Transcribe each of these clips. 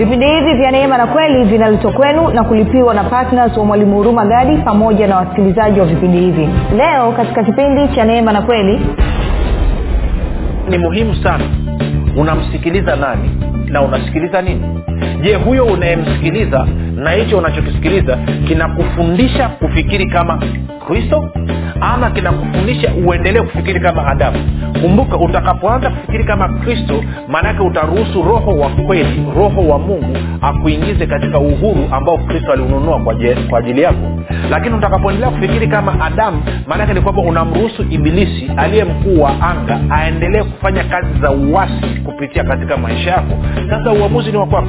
vipindi hivi vya neema na kweli vinaletwa kwenu na kulipiwa na ptns wa mwalimu huruma gadi pamoja na wasikilizaji wa vipindi hivi. Leo katika kipindi cha neema na kweli ni muhimu sana. Unamsikiliza nani na unasikiliza nini je huyo unayemsikiliza na hicho unachokisikiliza kinakufundisha kufikiri kama kristo? Ama kinakufundisha uendelee kufikiri kama adamu? Kumbuka utakapoanza kufikiri kama kristo maanake utaruhusu roho wa kweli roho wa mungu akuingize katika uhuru ambao kristo aliununua kwa, ajili yako. Lakini utakapoendelea kufikiri kama adamu maanake ni kwamba unamruhusu ibilisi aliye mkuu wa anga aendelee kufanya kazi za uwasi kupitia katika maisha yako. Sasa uamuzi ni wa kwako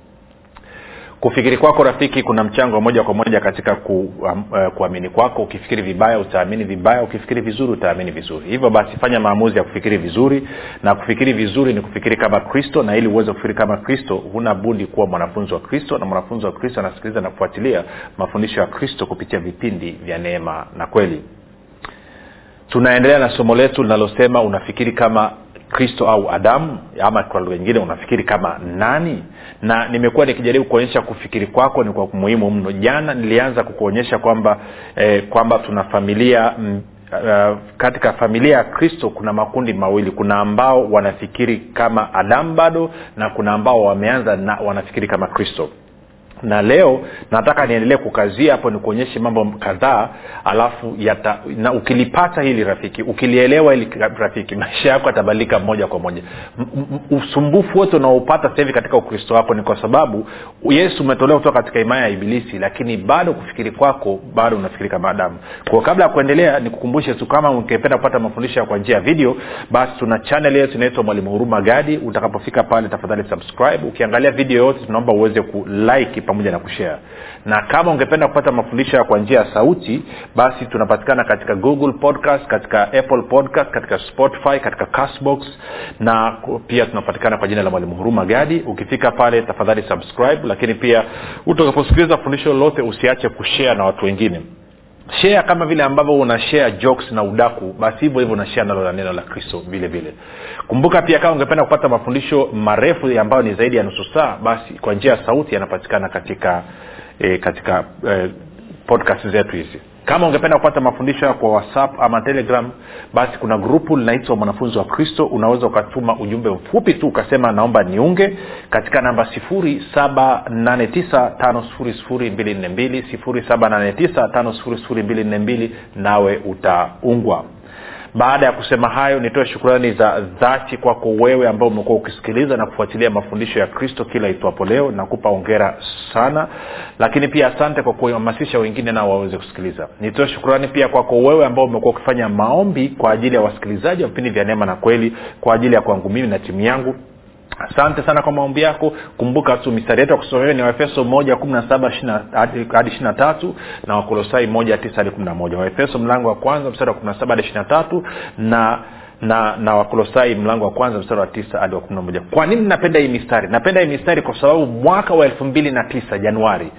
kufikiri kwako rafiki kuna mchango moja kwa moja katika ku, uh, kuamini kwako. Ukifikiri vibaya utaamini vibaya. Ukifikiri vizuri utaamini vizuri. Hivyo basi fanya maamuzi ya kufikiri vizuri. Na kufikiri vizuri ni kufikiri kama kristo na ili uweze kufikiri kama kristo huna budi kuwa mwanafunzi wa kristo na mwanafunzi wa kristo anasikiliza na kufuatilia mafundisho ya kristo kupitia vipindi vya neema na kweli. Tunaendelea na somo letu linalosema unafikiri kama kristo au adamu ama kwa lugha nyingine unafikiri kama nani? Na nimekuwa nikijaribu kuonyesha kufikiri kwako ni kwa muhimu mno. Jana nilianza kukuonyesha kwamba eh, kwamba tuna familia m, Uh, katika familia ya kristo kuna makundi mawili. Kuna ambao wanafikiri kama adamu bado na kuna ambao wameanza na wanafikiri kama kristo na leo nataka niendelee kukazia hapo nikuonyeshe mambo kadhaa alafu yata, na ukilipata hili rafiki ukilielewa hili rafiki maisha yako yatabadilika moja kwa moja. Usumbufu wote unaopata sasa hivi katika ukristo wako ni kwa sababu yesu umetolewa kutoka katika imaya ya ibilisi lakini bado kufikiri kwako bado unafikiri kama kwa kabla ya kuendelea nikukumbushe tu kama ungependa kupata mafundisho kwa njia ya video basi tuna chanel yetu inaitwa mwalimu huruma gadi. Utakapofika pale tafadhali subscribe. Ukiangalia video yote tunaomba uweze kulike pamoja na kushare. Na kama ungependa kupata mafundisho kwa njia ya sauti basi tunapatikana katika google podcast katika apple podcast katika spotify katika castbox na pia tunapatikana kwa jina la mwalimu huruma gadi. Ukifika pale tafadhali subscribe lakini pia utakaposikiliza fundisho lolote usiache kushare na watu wengine share kama vile ambavyo una shea jokes na udaku basi hivyo hivyo unashare nalo la neno la kristo vile vile. Kumbuka pia kama ungependa kupata mafundisho marefu ambayo ni zaidi ya nusu saa basi kwa njia ya sauti yanapatikana katika e, katika e, podcast zetu hizi kama ungependa kupata mafundisho kwa whatsapp ama telegram basi kuna grupu linaitwa mwanafunzi wa kristo. Unaweza ukatuma ujumbe mfupi tu ukasema naomba niunge katika namba 7895242 nawe utaungwa baada ya kusema hayo nitoe shukurani za dhati kwako wewe ambao umekuwa ukisikiliza na kufuatilia mafundisho ya kristo kila itwapo leo. Nakupa ongera sana. Lakini pia asante kwa kuhamasisha wengine nao waweze kusikiliza. Nitoe shukurani pia kwako wewe ambao umekuwa ukifanya maombi kwa ajili ya wasikilizaji wa vipindi vya neema na kweli kwa ajili ya kwangu mimi na timu yangu asante sana kwa maombi yako. Kumbuka tu mistari yetu ya kusomea ni waefeso moja kumi na saba hadi ishiri na tatu na wakolosai moja tisa hadi kumi na moja. Waefeso mlango wa kwanza mstari wa kumi na saba hadi ishiri na tatu na na na wakolosai mlango wa kwanza mstari wa tisa hadi wa kumi na moja. Kwa nini napenda hii mistari? Napenda hii mistari kwa sababu mwaka wa elfu mbili na tisa januari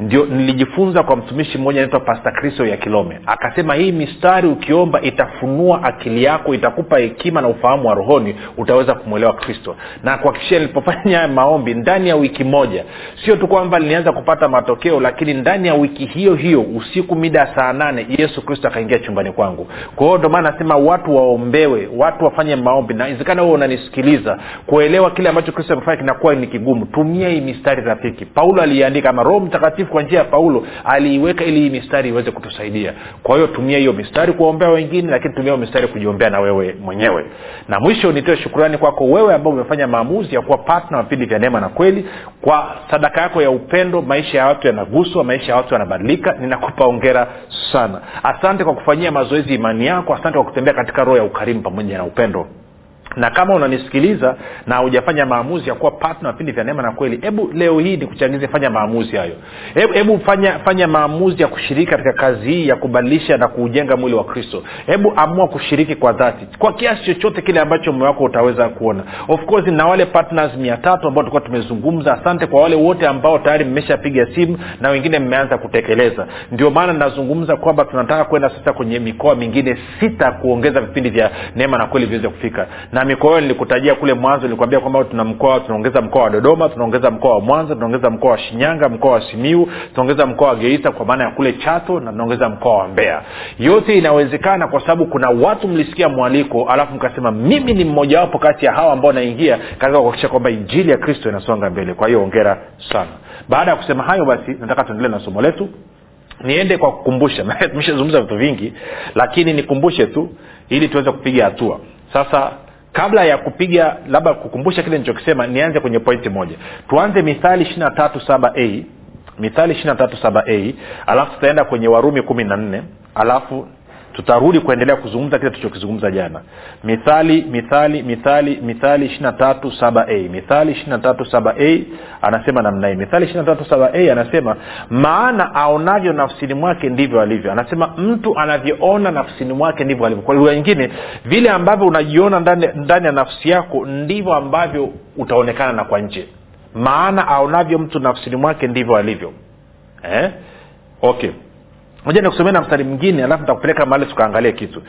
ndio nilijifunza kwa mtumishi mmoja anaitwa pasta kristo ya kilome akasema hii mistari ukiomba itafunua akili yako itakupa hekima na ufahamu wa rohoni utaweza kumwelewa kristo. Na kuhakikishia nilipofanya maombi ndani ya wiki moja. Sio tu kwamba nilianza kupata matokeo lakini ndani ya wiki hiyo hiyo usiku mida saa nane yesu kristo akaingia chumbani kwangu. Kwa hiyo ndio maana nasema watu waombewe watu wafanye maombi. Na inawezekana huo unanisikiliza kuelewa kile ambacho kristo amefanya kinakuwa ni kigumu. Tumia hii mistari rafiki. Paulo aliiandika ama roho mtakatifu kwa njia ya paulo aliiweka ili hii mistari iweze kutusaidia. Kwa hiyo tumia hiyo mistari kuwaombea wengine lakini tumia hiyo mistari kujiombea na wewe mwenyewe. Na mwisho nitoe shukurani kwako wewe ambao umefanya maamuzi ya kuwa patna vipindi vya neema na kweli. Kwa sadaka yako ya upendo maisha ya watu yanaguswa maisha ya watu yanabadilika. Ninakupa ongera sana. Asante kwa kufanyia mazoezi imani yako. Asante kwa kutembea katika roho ya ukarimu pamoja na upendo na kama unanisikiliza na hujafanya maamuzi ya kuwa patna wa vipindi vya neema na kweli hebu leo hii nikuchangize fanya maamuzi hayo. Hebu fanya fanya maamuzi ya kushiriki katika kazi hii ya kubadilisha na kuujenga mwili wa kristo. Hebu amua kushiriki kwa dhati. Kwa kiasi chochote kile ambacho mume wako utaweza kuona. Of course na wale partners mia tatu ambao tulikuwa tumezungumza asante kwa wale wote ambao tayari mmeshapiga simu na wengine mmeanza kutekeleza. Ndio maana nazungumza kwamba tunataka kwenda sasa kwenye mikoa mingine sita kuongeza vipindi vya neema na kweli viweze kufika. Na mikoa hiyo nilikutajia kule mwanzo nilikwambia kwamba tuna mkoa tunaongeza mkoa wa dodoma tunaongeza mkoa wa mwanza tunaongeza mkoa wa shinyanga mkoa wa simiu tunaongeza mkoa wa geita kwa maana ya kule chato na tunaongeza mkoa wa mbeya. Yote inawezekana kwa sababu kuna watu mlisikia mwaliko alafu mkasema mimi ni mmojawapo kati ya hawa ambao naingia katika kuhakikisha kwamba injili ya kristo inasonga mbele. Kwa hiyo ongera sana. Baada ya kusema hayo basi nataka tuendelee na somo letu. Niende kwa kukumbusha. Tumeshazungumza vitu vingi lakini nikumbushe tu ili tuweze kupiga hatua. Sasa kabla ya kupiga labda kukumbusha kile nichokisema nianze kwenye pointi moja. Tuanze mithali ishiri na tatu saba a mithali ishiri na tatu saba a alafu tutaenda kwenye warumi kumi na nne alafu tutarudi kuendelea kuzungumza kile tulichokizungumza jana. Mithali mithali mithali mithali ishiri tatu saba a. Mithali anasema namna hii. Mithali anasema maana aonavyo nafsini mwake ndivyo alivyo. Anasema mtu anavyoona nafsini mwake ndivyo alivyo. Kwa lugha nyingine vile ambavyo unajiona ndani, ndani ya nafsi yako ndivyo ambavyo utaonekana na kwa nje. Maana aonavyo mtu nafsini mwake ndivyo alivyo. Eh? okay moja nikusomea na mstari mwingine alafu nitakupeleka mahali tukaangalie kitu.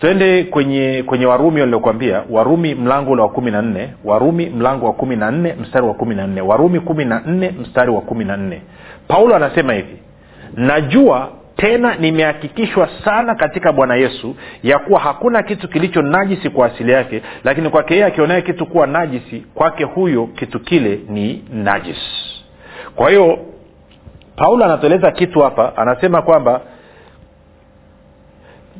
Twende kwenye kwenye warumi waliokwambia warumi mlango ule wa kumi na nne. Warumi mlango wa kumi na nne mstari wa kumi na nne. Warumi kumi na nne mstari wa kumi na nne. Paulo anasema hivi najua tena nimehakikishwa sana katika bwana yesu ya kuwa hakuna kitu kilicho najisi kwa asili yake lakini kwake yeye akionaye kitu kuwa najisi kwake huyo kitu kile ni najisi. Kwa hiyo paulo anatueleza kitu hapa anasema kwamba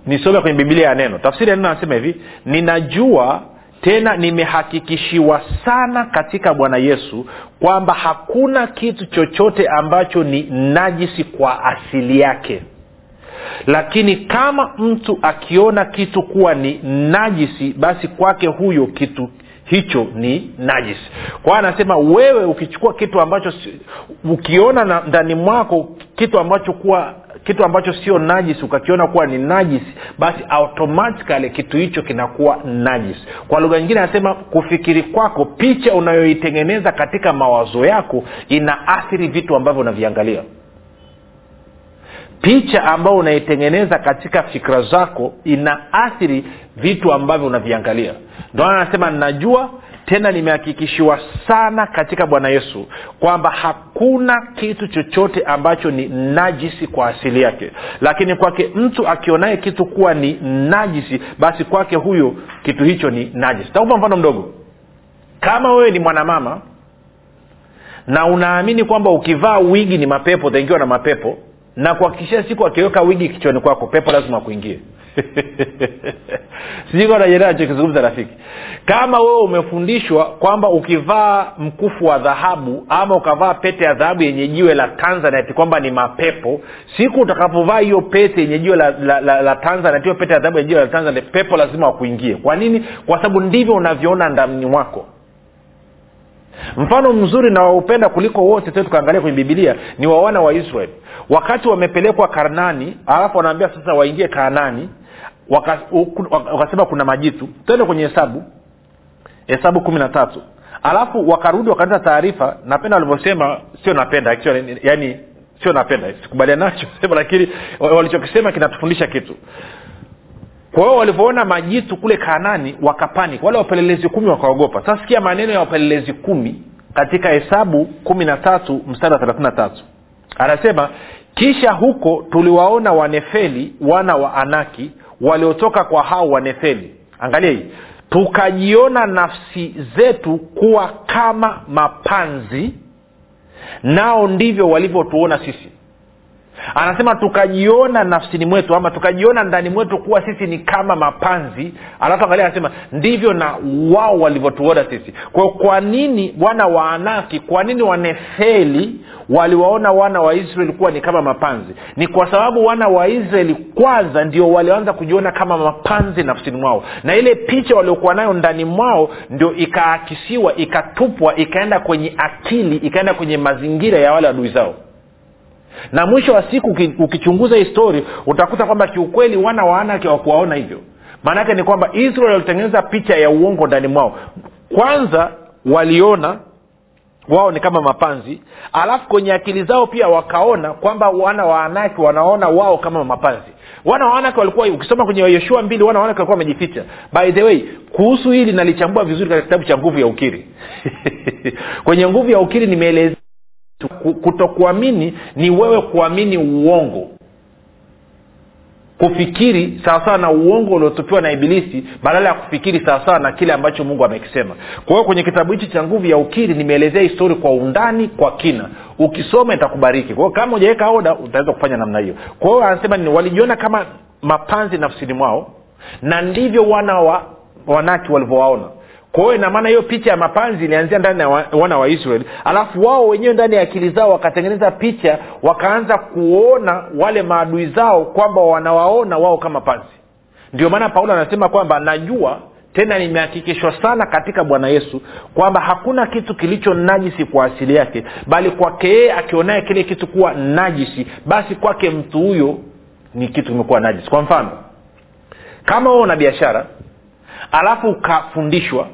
nisome kwenye bibilia ya neno. Tafsiri ya neno anasema hivi ninajua tena nimehakikishiwa sana katika bwana yesu kwamba hakuna kitu chochote ambacho ni najisi kwa asili yake. Lakini kama mtu akiona kitu kuwa ni najisi basi kwake huyo kitu hicho ni najisi kwa anasema wewe ukichukua kitu ambacho ukiona ndani mwako kitu ambacho kuwa kitu ambacho sio najis ukakiona kuwa ni najisi basi automatikali kitu hicho kinakuwa najis. Kwa lugha nyingine anasema kufikiri kwako picha unayoitengeneza katika mawazo yako inaathiri vitu ambavyo unaviangalia picha ambayo unaitengeneza katika fikra zako inaathiri vitu ambavyo unaviangalia. Ndo anasema najua tena nimehakikishiwa sana katika bwana yesu kwamba hakuna kitu chochote ambacho ni najisi kwa asili yake. Lakini kwake mtu akionaye kitu kuwa ni najisi basi kwake huyo kitu hicho ni najisi. Takupa mfano mdogo. Kama wewe ni mwanamama na unaamini kwamba ukivaa wigi ni mapepo utaingiwa na mapepo na kuhakikishia siku akiweka wigi kichwani kwako pepo lazima akuingie sijui chokizungumza rafiki. Kama wewe umefundishwa kwamba ukivaa mkufu wa dhahabu ama ukavaa pete ya dhahabu yenye jiwe la tanzanite kwamba ni mapepo siku utakapovaa hiyo pete yenye jiwe la, la, la, la tanzanite hiyo pete ya dhahabu yenye jiwe la tanzanite pepo lazima wakuingie. Kwa nini? Kwa sababu ndivyo unavyoona ndani mwako mfano mzuri na waupenda kuliko wote te tukaangalia kwenye bibilia ni wa wana wa israeli wakati wamepelekwa karnani alafu wanaambia sasa waingie kanani wakasema kuna majitu. Tende kwenye hesabu hesabu kumi na tatu. Alafu wakarudi wakaleta taarifa napenda walivyosema sio napenda actually, sio napenda sikubaliana nacho lakini walichokisema kinatufundisha kitu kwa hiyo walivyoona majitu kule kanani wakapanik wale wapelelezi kumi wakaogopa. Sasa maneno ya wapelelezi kumi katika hesabu kumi na tatu mstari wa thelathini tatu. Anasema kisha huko tuliwaona wanefeli wana wa anaki waliotoka kwa hao wanefeli. Angalia hii. Tukajiona nafsi zetu kuwa kama mapanzi nao ndivyo walivyotuona sisi anasema tukajiona nafsini mwetu ama tukajiona ndani mwetu kuwa sisi ni kama mapanzi. Alafu angalia anasema ndivyo na wao walivyotuona sisi. Kwao kwa nini wana wa anaki kwa nini wanefeli waliwaona wana wa israeli kuwa ni kama mapanzi? Ni kwa sababu wana wa israeli kwanza ndio walioanza kujiona kama mapanzi nafsini mwao. Na ile picha waliokuwa nayo ndani mwao ndio ikaakisiwa ikatupwa ikaenda kwenye akili ikaenda kwenye mazingira ya wale adui zao na mwisho wa siku ukichunguza histori utakuta kwamba kiukweli wana waanake wakuwaona hivyo. Maanaake ni kwamba israel walitengeneza picha ya uongo ndani mwao. Kwanza waliona wao ni kama mapanzi. Alafu kwenye akili zao pia wakaona kwamba wana waanaki wanaona wao kama mapanzi. Wana waanake walikuwa ukisoma kwenye yoshua mbili wana waanake walikuwa wamejificha. By the way kuhusu hili nalichambua vizuri katika kitabu cha nguvu ya ukiri. Kwenye nguvu ya ukiri nimeeleza kutokuamini ni wewe kuamini uongo. Kufikiri sawasawa na uongo uliotupiwa na ibilisi badala ya kufikiri sawasawa na kile ambacho mungu amekisema. Kwa hiyo kwenye kitabu hichi cha nguvu ya ukiri nimeelezea histori kwa undani kwa kina. Ukisoma itakubariki. Kwa hiyo kama ujaweka oda utaweza kufanya namna hiyo. Kwa hiyo anasema nini? Walijiona kama mapanzi nafsini mwao na ndivyo wana wa wanaki walivyowaona kwa hiyo inamaana hiyo picha ya mapanzi ilianzia ndani ya wana wa israeli alafu wao wenyewe ndani ya akili zao wakatengeneza picha wakaanza kuona wale maadui zao kwamba wanawaona wao kama panzi. Ndio maana paulo anasema kwamba najua tena nimehakikishwa sana katika bwana yesu kwamba hakuna kitu kilicho najisi kwa asili yake bali kwake yeye akionaye kile kitu kuwa najisi basi kwake mtu huyo ni kitu kimekuwa najisi. Kwa mfano kama wewe una biashara alafu ukafundishwa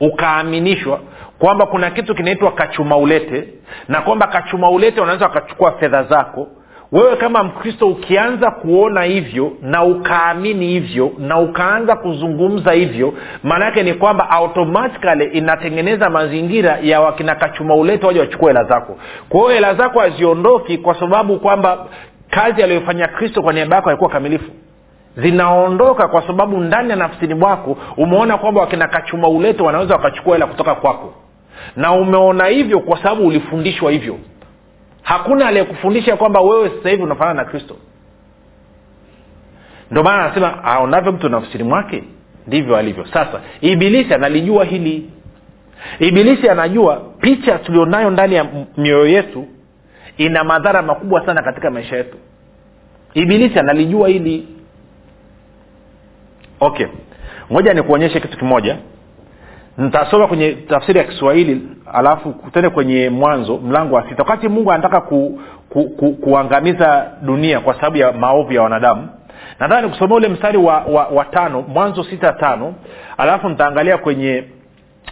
ukaaminishwa kwamba kuna kitu kinaitwa kachuma ulete na kwamba kachuma ulete wanaweza wakachukua fedha zako. Wewe kama mkristo ukianza kuona hivyo na ukaamini hivyo na ukaanza kuzungumza hivyo maana yake ni kwamba automatikali inatengeneza mazingira ya wakina kachuma ulete waja wachukua hela zako. Kwa hiyo hela zako haziondoki kwa sababu kwamba kazi aliyofanya kristo kwa niaba yako haikuwa kamilifu zinaondoka kwa sababu ndani ya nafsini mwako umeona kwamba wakina kachuma ulete wanaweza wakachukua hela kutoka kwako. Na umeona hivyo kwa sababu ulifundishwa hivyo. Hakuna aliyekufundisha kwamba wewe sasa hivi unafanana na kristo. Ndio maana anasema aonavyo mtu nafsini mwake? Ndivyo alivyo. Sasa ibilisi analijua hili. Ibilisi anajua picha tulionayo ndani ya mioyo yetu ina madhara makubwa sana katika maisha yetu. Ibilisi analijua hili okay. Ngoja nikuonyeshe kitu kimoja. Nitasoma kwenye tafsiri ya kiswahili alafu tende kwenye mwanzo mlango wa sita. Wakati mungu anataka ku, ku, ku, kuangamiza dunia kwa sababu ya maovu ya wanadamu nataka nikusomea ule mstari wa, wa, wa tano mwanzo sita tano alafu nitaangalia kwenye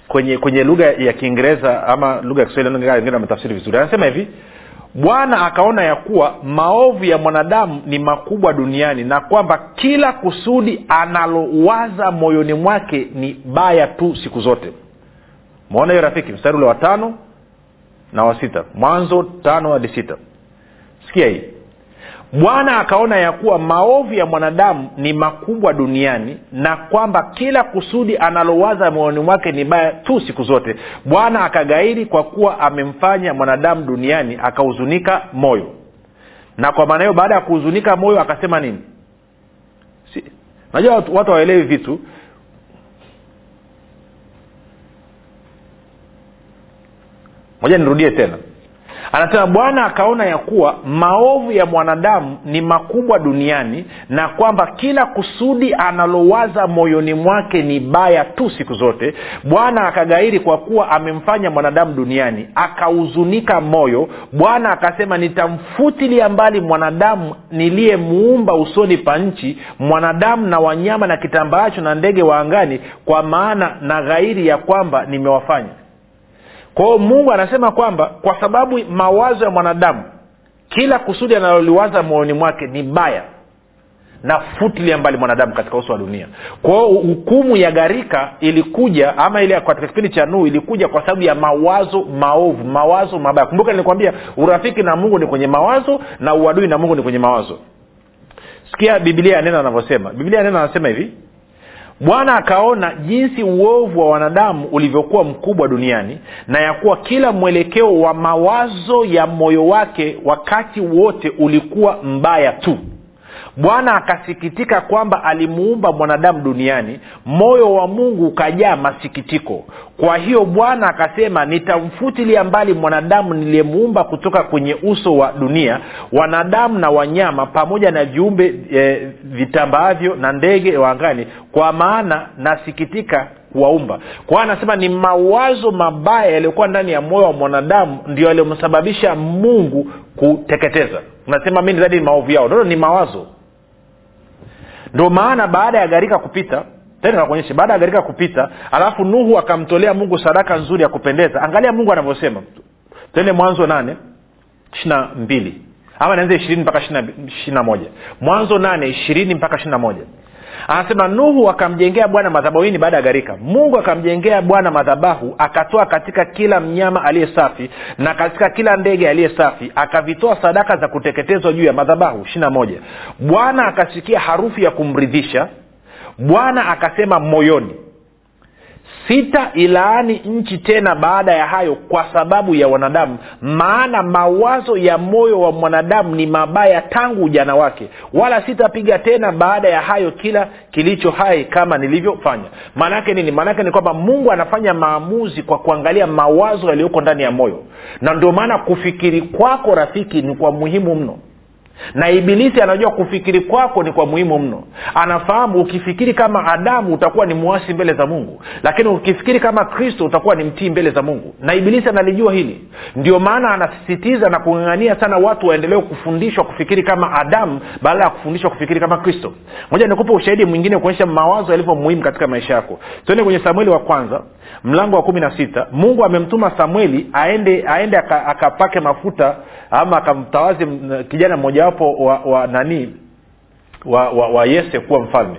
kwenye kwenye lugha ya kiingereza ama lugha ya kiswahili ametafsiri vizuri. Anasema hivi bwana akaona ya kuwa maovu ya mwanadamu ni makubwa duniani na kwamba kila kusudi analowaza moyoni mwake ni baya tu siku zote. Maona hiyo rafiki mstari ule wa tano na wa sita. Mwanzo tano hadi sita. Sikia hii bwana akaona ya kuwa maovu ya mwanadamu ni makubwa duniani na kwamba kila kusudi analowaza moyoni mwake ni baya tu siku zote. Bwana akagairi kwa kuwa amemfanya mwanadamu duniani akahuzunika moyo. Na kwa maana hiyo baada ya kuhuzunika moyo akasema nini? Si, najua watu, hawaelewi vitu. Moja nirudie tena anasema bwana akaona ya kuwa maovu ya mwanadamu ni makubwa duniani na kwamba kila kusudi analowaza moyoni mwake ni baya tu siku zote. Bwana akagairi kwa kuwa amemfanya mwanadamu duniani akahuzunika moyo. Bwana akasema nitamfutilia mbali mwanadamu niliyemuumba usoni pa nchi mwanadamu na wanyama na kitambaacho na ndege wa angani kwa maana na ghairi ya kwamba nimewafanya kwao mungu anasema kwamba kwa sababu mawazo ya mwanadamu kila kusudi analoliwaza moyoni mwake ni baya na futilia mbali mwanadamu katika uso wa dunia. Kwao hukumu ya gharika ilikuja ama ile katika kipindi cha nuu ilikuja kwa sababu ya mawazo maovu mawazo mabaya. Kumbuka nilikwambia urafiki na mungu ni kwenye mawazo na uadui na mungu ni kwenye mawazo. Sikia biblia ya neno anavyosema biblia ya anasema hivi bwana akaona jinsi uovu wa wanadamu ulivyokuwa mkubwa duniani na ya kuwa kila mwelekeo wa mawazo ya moyo wake wakati wote ulikuwa mbaya tu bwana akasikitika kwamba alimuumba mwanadamu duniani moyo wa mungu ukajaa masikitiko. Kwa hiyo bwana akasema nitamfutilia mbali mwanadamu niliyemuumba kutoka kwenye uso wa dunia wanadamu na wanyama pamoja na viumbe e, vitambaavyo na ndege wa kwa maana nasikitika kuwaumba. Kwa anasema ni mawazo mabaya yaliyokuwa ndani ya moyo wa mwanadamu ndio yaliyomsababisha mungu kuteketeza. Unasema mi ni maovu yao. Ndono ni mawazo ndio maana baada ya gharika kupita tena nakuonyesha baada ya gharika kupita alafu nuhu akamtolea mungu sadaka nzuri ya kupendeza. Angalia mungu anavyosema. Tende mwanzo nane ishirina mbili. Ama nianze ishirini mpaka ishirina moja. Mwanzo nane ishirini mpaka ishirina moja anasema nuhu akamjengea bwana madhabahu hii ni baada ya gharika. Mungu akamjengea bwana madhabahu akatoa katika kila mnyama aliye safi na katika kila ndege aliye safi akavitoa sadaka za kuteketezwa juu ya madhabahu. Ishirina moja. Bwana akasikia harufu ya kumridhisha. Bwana akasema moyoni sita ilaani nchi tena baada ya hayo kwa sababu ya wanadamu. Maana mawazo ya moyo wa mwanadamu ni mabaya tangu ujana wake. Wala sitapiga tena baada ya hayo kila kilicho hai kama nilivyofanya. Maanaake nini? Maanaake ni kwamba mungu anafanya maamuzi kwa kuangalia mawazo yaliyoko ndani ya moyo. Na ndio maana kufikiri kwako rafiki ni kwa muhimu mno na ibilisi anajua kufikiri kwako ni kwa muhimu mno. Anafahamu ukifikiri kama adamu utakuwa ni mwasi mbele za mungu lakini ukifikiri kama kristo utakuwa ni mtii mbele za mungu. Na ibilisi analijua hili. Ndio maana anasisitiza na kung'ang'ania sana watu waendelee kufundishwa kufikiri kama adamu baada ya kufundishwa kufikiri kama kristo. Moja nikupe ushahidi mwingine kuonyesha mawazo yalivyo muhimu katika maisha yako. Tuende kwenye samueli wa kwanza mlango wa kumi na sita. Mungu amemtuma samueli aende aende akapake aka mafuta ama akamtawazi kijana mmojawapo wa, wa nani wa, wa, wa yese kuwa mfalme.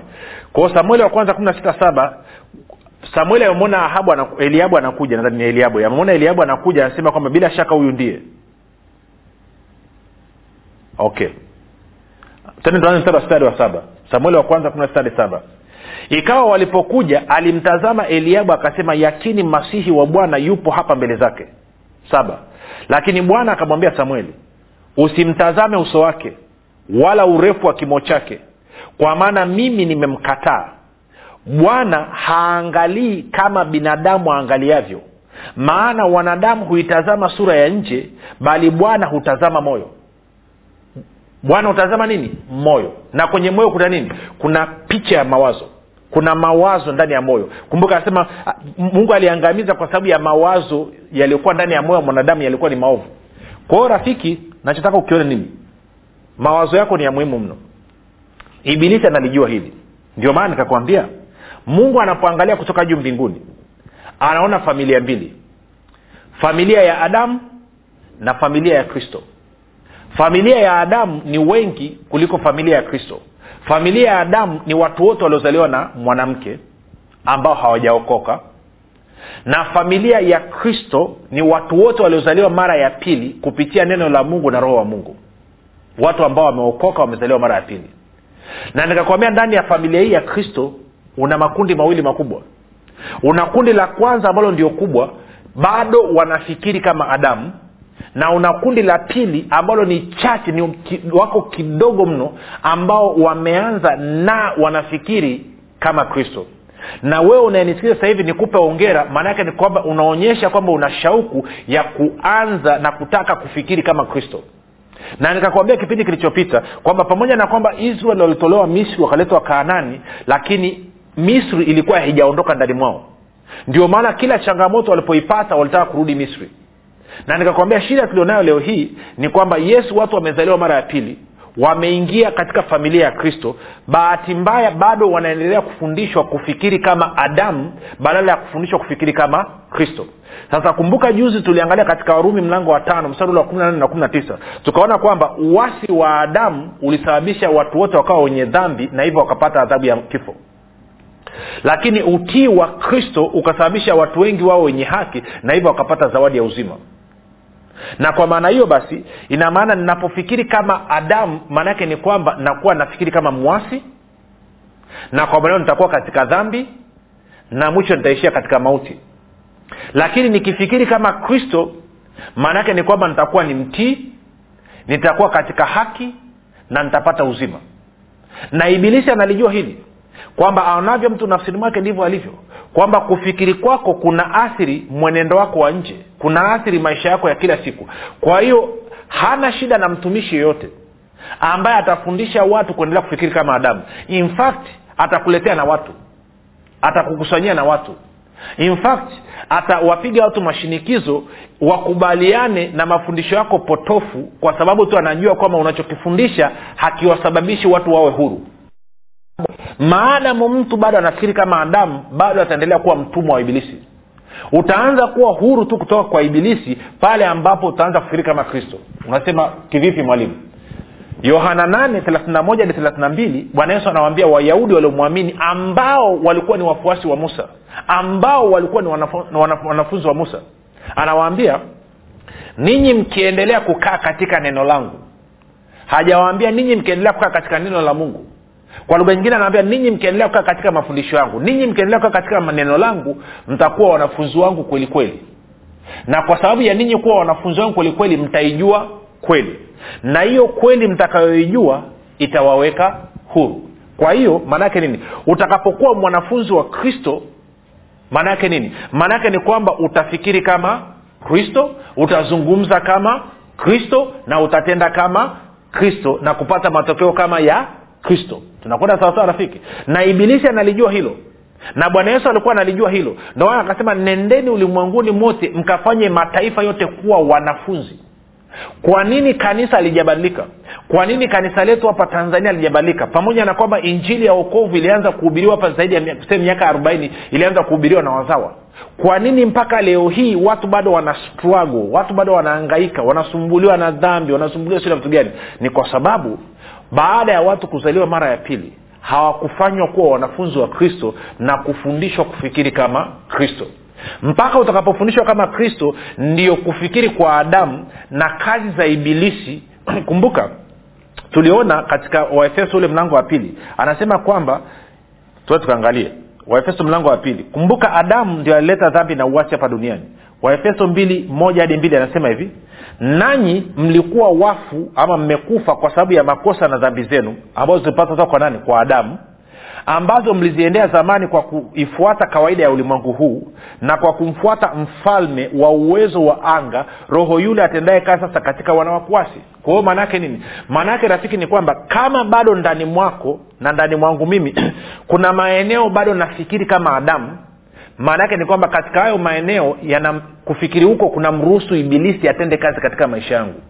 Kwao samueli wa kwanza kumi na sita saba samueli amemwona ahabu anaku, eliabu anakuja nadhani ni eliabu amemwona eliabu anakuja anasema kwamba bila shaka huyu ndiye. Okay. Mstari wa saba. Samueli wa kwanza kumi na hadi saba. Ikawa walipokuja alimtazama eliabu akasema yakini masihi wa bwana yupo hapa mbele zake. Saba. Lakini bwana akamwambia samueli usimtazame uso wake wala urefu wa kimo chake kwa maana mimi nimemkataa. Bwana haangalii kama binadamu aangaliavyo maana wanadamu huitazama sura ya nje bali bwana hutazama moyo. Bwana hutazama nini? Moyo. Na kwenye moyo kuna nini? Kuna picha ya mawazo. Kuna mawazo ndani ya moyo. Kumbuka anasema mungu aliangamiza kwa sababu ya mawazo yaliyokuwa ndani ya moyo wa mwanadamu yalikuwa ni maovu. Kwa hiyo rafiki nachotaka ukione nini? Mawazo yako ni ya muhimu mno. Ibilisi analijua hili. Ndio maana nikakwambia mungu anapoangalia kutoka juu mbinguni anaona familia mbili. Familia ya adamu na familia ya kristo. Familia ya adamu ni wengi kuliko familia ya kristo. Familia ya adamu ni watu wote waliozaliwa na mwanamke ambao hawajaokoka na familia ya kristo ni watu wote waliozaliwa mara ya pili kupitia neno la mungu na roho wa mungu. Watu ambao wameokoka wamezaliwa mara ya pili. Na nikakwambia ndani ya familia hii ya kristo una makundi mawili makubwa. Una kundi la kwanza ambalo ndio kubwa bado wanafikiri kama adamu. Na una kundi la pili ambalo ni chache ni wako kidogo mno ambao wameanza na wanafikiri kama kristo na wewe unayenisikiza sasa hivi nikupe ongera maanaake ni kwamba unaonyesha kwamba una shauku ya kuanza na kutaka kufikiri kama kristo. Na nikakwambia kipindi kilichopita kwamba pamoja na kwamba israel walitolewa misri wakaletwa kaanani lakini misri ilikuwa haijaondoka ndani mwao. Ndio maana kila changamoto walipoipata walitaka kurudi misri. Na nikakwambia shida tulionayo leo hii ni kwamba yesu watu wamezaliwa mara ya pili wameingia katika familia ya kristo bahati mbaya bado wanaendelea kufundishwa kufikiri kama adamu badala ya kufundishwa kufikiri kama kristo. Sasa kumbuka juzi tuliangalia katika warumi mlango wa tano mstari wa kumi na nane na kumi na tisa tukaona kwamba uwasi wa adamu ulisababisha watu wote wakawa wenye dhambi na hivyo wakapata adhabu ya kifo. Lakini utii wa kristo ukasababisha watu wengi wao wenye haki na hivyo wakapata zawadi ya uzima na kwa maana hiyo basi ina maana ninapofikiri kama adamu maanaake ni kwamba nakuwa nafikiri kama mwasi na kwa maneno nitakuwa katika dhambi na mwisho nitaishia katika mauti. Lakini nikifikiri kama kristo maana yake ni kwamba nitakuwa ni mtii nitakuwa katika haki na nitapata uzima. Na ibilisi analijua hili kwamba aonavyo mtu nafsini mwake ndivyo alivyo kwamba kufikiri kwako kuna athiri mwenendo wako wa nje kuna athiri maisha yako ya kila siku. Kwa hiyo hana shida na mtumishi yoyote ambaye atafundisha watu kuendelea kufikiri kama adamu. In fact atakuletea na watu atakukusanyia na watu. In fact atawapiga watu mashinikizo wakubaliane na mafundisho yako potofu kwa sababu tu anajua kwamba unachokifundisha hakiwasababishi watu wawe huru maadamu mtu bado anafikiri kama adamu bado ataendelea kuwa mtumwa wa ibilisi. Utaanza kuwa huru tu kutoka kwa ibilisi pale ambapo utaanza kufikiri kama kristo. Unasema kivipi mwalimu? Yohana 8:31-32 bwana yesu anawaambia wayahudi waliomwamini ambao walikuwa ni wafuasi wa musa. Ambao walikuwa ni wanafunzi wa musa. Anawaambia ninyi mkiendelea kukaa katika neno langu. Hajawaambia ninyi mkiendelea kukaa katika neno la mungu kwa lugha nyingine anaambia ninyi mkiendelea kukaa katika mafundisho yangu ninyi mkiendelea kukaa katika maneno langu mtakuwa wanafunzi wangu kweli kweli. Na kwa sababu ya ninyi kuwa wanafunzi wangu kweli kweli mtaijua kweli. Na hiyo kweli mtakayoijua itawaweka huru. Kwa hiyo maanaake nini? Utakapokuwa mwanafunzi wa kristo maanaake nini? Maanaake ni kwamba utafikiri kama kristo utazungumza kama kristo na utatenda kama kristo na kupata matokeo kama ya kristo. Tunakwenda sawasawa rafiki? Na ibilisi analijua hilo. Na bwana yesu alikuwa analijua hilo. Ndio akasema nendeni ulimwenguni mote mkafanye mataifa yote kuwa wanafunzi. Kwa nini kanisa alijabadilika? Kwa nini kanisa letu hapa tanzania alijabadilika? Pamoja na kwamba injili ya okovu ilianza kuhubiriwa hapa zaidi ya miaka arobaini ilianza kuhubiriwa na wazawa. Kwa nini mpaka leo hii watu bado wana struggle watu bado wanaangaika wanasumbuliwa na dhambi wanasumbuliwa sio na vitu gani? Ni kwa sababu baada ya watu kuzaliwa mara ya pili hawakufanywa kuwa wanafunzi wa kristo na kufundishwa kufikiri kama kristo. Mpaka utakapofundishwa kama kristo ndio kufikiri kwa adamu na kazi za ibilisi. Kumbuka tuliona katika waefeso ule mlango wa pili anasema kwamba tuwe tukaangalie waefeso mlango wa pili. Kumbuka adamu ndio alileta dhambi na uwasi hapa duniani waefeso mbili moja hadi mbili anasema hivi nanyi mlikuwa wafu ama mmekufa kwa sababu ya makosa na dhambi zenu ambazo zilipata toka kwa nani? Kwa adamu ambazo mliziendea zamani kwa kuifuata kawaida ya ulimwengu huu na kwa kumfuata mfalme wa uwezo wa anga roho yule atendaye kazi sasa katika wanawakuasi kwa hiyo maanaake nini? Maanaake rafiki ni kwamba kama bado ndani mwako na ndani mwangu mimi kuna maeneo bado nafikiri kama adamu maana yake ni kwamba katika hayo maeneo yana kufikiri huko kuna mruhusu ibilisi atende kazi katika maisha yangu.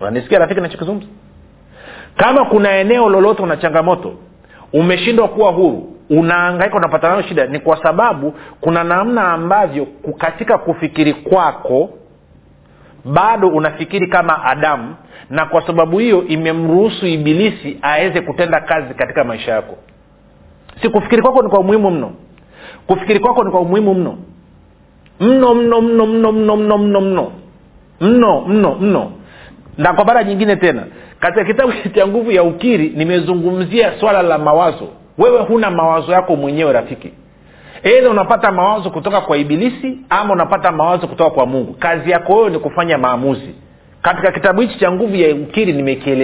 Unanisikia rafiki nachokizungumza kama kuna eneo lolote una changamoto umeshindwa kuwa huru unaangaika unapata nayo shida ni kwa sababu kuna namna ambavyo katika kufikiri kwako bado unafikiri kama adamu na kwa sababu hiyo imemruhusu ibilisi aweze kutenda kazi katika maisha yako. Si kufikiri kwako ni kwa umuhimu mno kufikiri kwako ni kwa umuhimu mno. Mno mno mno mno mno mno mno mno. Mno mno mno. Na kwa mara nyingine tena katika kitabu cha nguvu ya ukiri nimezungumzia swala la mawazo. Wewe huna mawazo yako mwenyewe rafiki. Eidha unapata mawazo kutoka kwa ibilisi ama unapata mawazo kutoka kwa mungu. Kazi yako wewe ni kufanya maamuzi. Katika kitabu hichi cha nguvu ya ukiri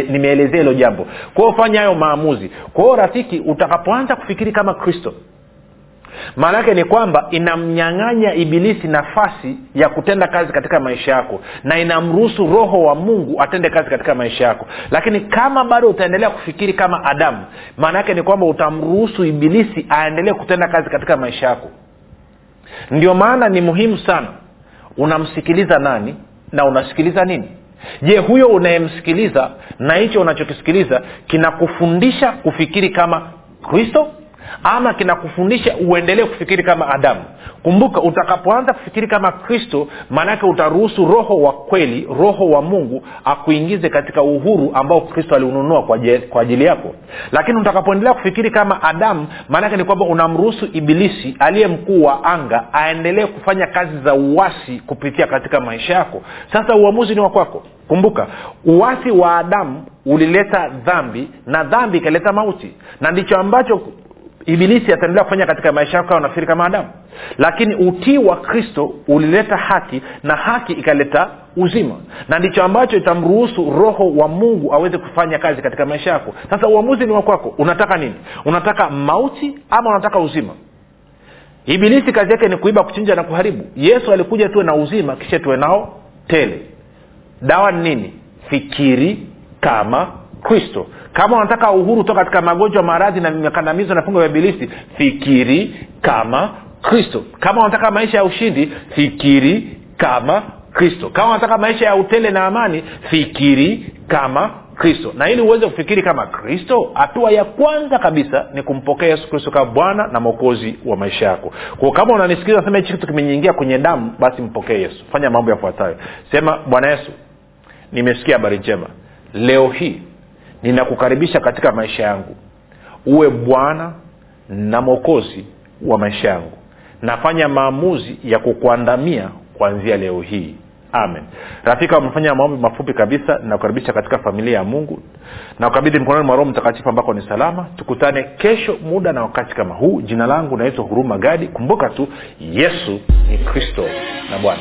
nimeelezea hilo jambo. Kwa fanya hayo maamuzi. Kwa hiyo rafiki utakapoanza kufikiri kama kristo maana yake ni kwamba inamnyang'anya ibilisi nafasi ya kutenda kazi katika maisha yako na inamruhusu roho wa mungu atende kazi katika maisha yako. Lakini kama bado utaendelea kufikiri kama adamu maana yake ni kwamba utamruhusu ibilisi aendelee kutenda kazi katika maisha yako. Ndio maana ni muhimu sana unamsikiliza nani na unasikiliza nini. Je huyo unayemsikiliza na hicho unachokisikiliza kinakufundisha kufikiri kama kristo ama kinakufundisha uendelee kufikiri kama adamu. Kumbuka utakapoanza kufikiri kama kristo maanake utaruhusu roho wa kweli roho wa mungu akuingize katika uhuru ambao kristo aliununua kwa, ajili yako. Lakini utakapoendelea kufikiri kama adamu maanake ni kwamba unamruhusu ibilisi aliye mkuu wa anga aendelee kufanya kazi za uwasi kupitia katika maisha yako. Sasa uamuzi ni wa kwako. Kumbuka uwasi wa adamu ulileta dhambi na dhambi ikaleta mauti. Na ndicho ambacho ibilisi ataendelea kufanya katika maisha yako kama nafikiri kama adamu. Lakini utii wa kristo ulileta haki na haki ikaleta uzima. Na ndicho ambacho itamruhusu roho wa mungu aweze kufanya kazi katika maisha yako. Sasa uamuzi ni wakwako unataka nini? Unataka mauti ama unataka uzima? Ibilisi kazi yake ni kuiba kuchinja na kuharibu. Yesu alikuja tuwe na uzima kisha tuwe nao tele. Dawa ni nini? Fikiri kama kristo. Kama unataka uhuru toka katika magonjwa maradhi na makandamizo na fungo vya bilisi fikiri kama kristo. Kama unataka maisha ya ushindi fikiri kama kristo. Kama unataka maisha ya utele na amani fikiri kama kristo. Na ili uweze kufikiri kama kristo hatua ya kwanza kabisa ni kumpokea yesu kristo kama bwana na mwokozi wa maisha yako. Kwa kama unanisikiliza sema hichi kitu kimenyingia kwenye damu basi mpokee yesu. Fanya mambo yafuatayo. Sema bwana yesu nimesikia habari njema. Leo hii ninakukaribisha katika maisha yangu. Uwe bwana na mwokozi wa maisha yangu. Nafanya maamuzi ya kukuandamia kuanzia leo hii. Amen. Rafika wamefanya maombi mafupi kabisa. Nakukaribisha katika familia ya mungu. Na ukabidhi mkononi mwa roho mtakatifu ambako ni salama. Tukutane kesho muda na wakati kama huu. Jina langu naitwa huruma gadi. Kumbuka tu yesu ni kristo na bwana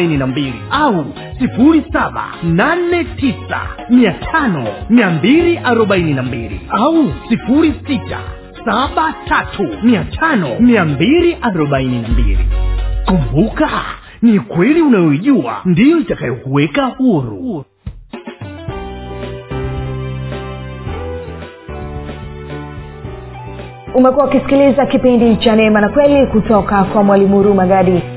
na mbili au sifuri saba nane tisa mia tano mia mbili arobaini na mbili au sifuri sita saba tatu mia tano mia mbili arobaini na mbili. Kumbuka ni kweli unayoijua ndiyo itakayokuweka huru. Umekuwa ukisikiliza kipindi cha neema na kweli kutoka kwa mwalimu huruma gadi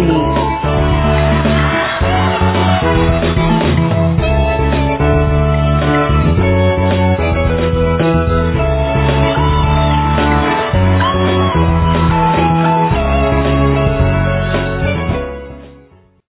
unique